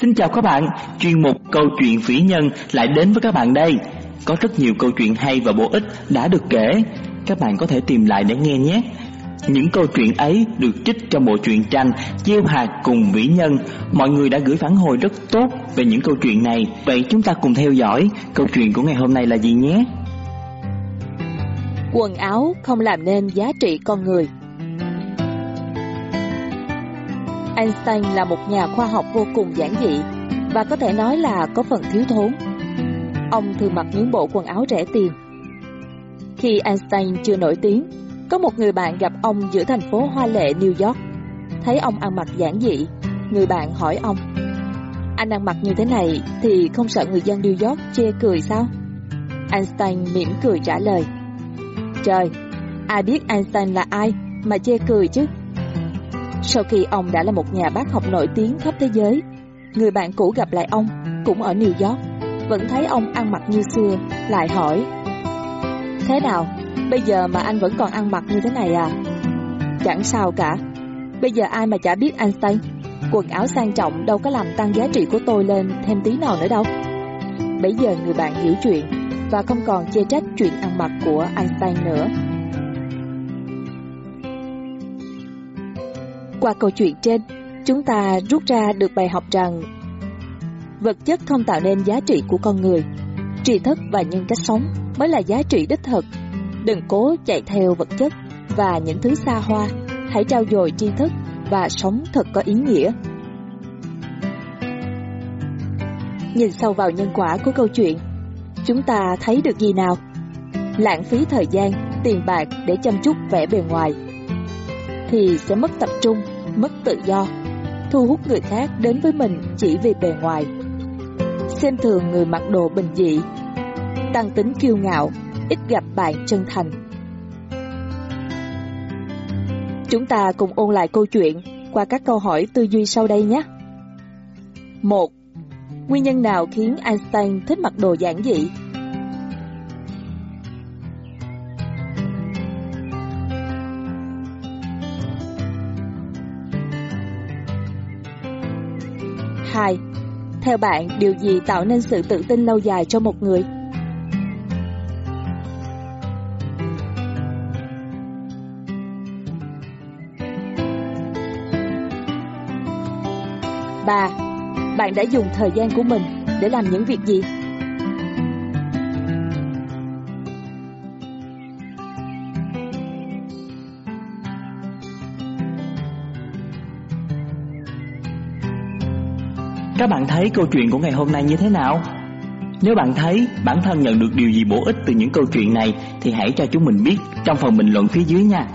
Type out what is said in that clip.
Xin chào các bạn, chuyên mục câu chuyện vĩ nhân lại đến với các bạn đây. Có rất nhiều câu chuyện hay và bổ ích đã được kể, các bạn có thể tìm lại để nghe nhé. Những câu chuyện ấy được trích trong bộ truyện tranh Chiêu hạt cùng vĩ nhân. Mọi người đã gửi phản hồi rất tốt về những câu chuyện này. Vậy chúng ta cùng theo dõi câu chuyện của ngày hôm nay là gì nhé. Quần áo không làm nên giá trị con người. Einstein là một nhà khoa học vô cùng giản dị và có thể nói là có phần thiếu thốn. Ông thường mặc những bộ quần áo rẻ tiền. Khi Einstein chưa nổi tiếng, có một người bạn gặp ông giữa thành phố hoa lệ New York. Thấy ông ăn mặc giản dị, người bạn hỏi ông Anh ăn mặc như thế này thì không sợ người dân New York chê cười sao? Einstein mỉm cười trả lời Trời, ai biết Einstein là ai mà chê cười chứ? Sau khi ông đã là một nhà bác học nổi tiếng khắp thế giới, người bạn cũ gặp lại ông, cũng ở New York, vẫn thấy ông ăn mặc như xưa, lại hỏi Thế nào, bây giờ mà anh vẫn còn ăn mặc như thế này à? Chẳng sao cả, bây giờ ai mà chả biết Einstein, quần áo sang trọng đâu có làm tăng giá trị của tôi lên thêm tí nào nữa đâu. Bây giờ người bạn hiểu chuyện và không còn chê trách chuyện ăn mặc của Einstein nữa. Qua câu chuyện trên, chúng ta rút ra được bài học rằng vật chất không tạo nên giá trị của con người. Tri thức và nhân cách sống mới là giá trị đích thực. Đừng cố chạy theo vật chất và những thứ xa hoa, hãy trao dồi tri thức và sống thật có ý nghĩa. Nhìn sâu vào nhân quả của câu chuyện, chúng ta thấy được gì nào? Lãng phí thời gian, tiền bạc để chăm chút vẻ bề ngoài thì sẽ mất tập trung, mất tự do, thu hút người khác đến với mình chỉ vì bề ngoài. Xem thường người mặc đồ bình dị, tăng tính kiêu ngạo, ít gặp bạn chân thành. Chúng ta cùng ôn lại câu chuyện qua các câu hỏi tư duy sau đây nhé. 1. Nguyên nhân nào khiến Einstein thích mặc đồ giản dị? 2. Theo bạn, điều gì tạo nên sự tự tin lâu dài cho một người? Ba, bạn đã dùng thời gian của mình để làm những việc gì? Các bạn thấy câu chuyện của ngày hôm nay như thế nào? Nếu bạn thấy bản thân nhận được điều gì bổ ích từ những câu chuyện này, thì hãy cho chúng mình biết trong phần bình luận phía dưới nha.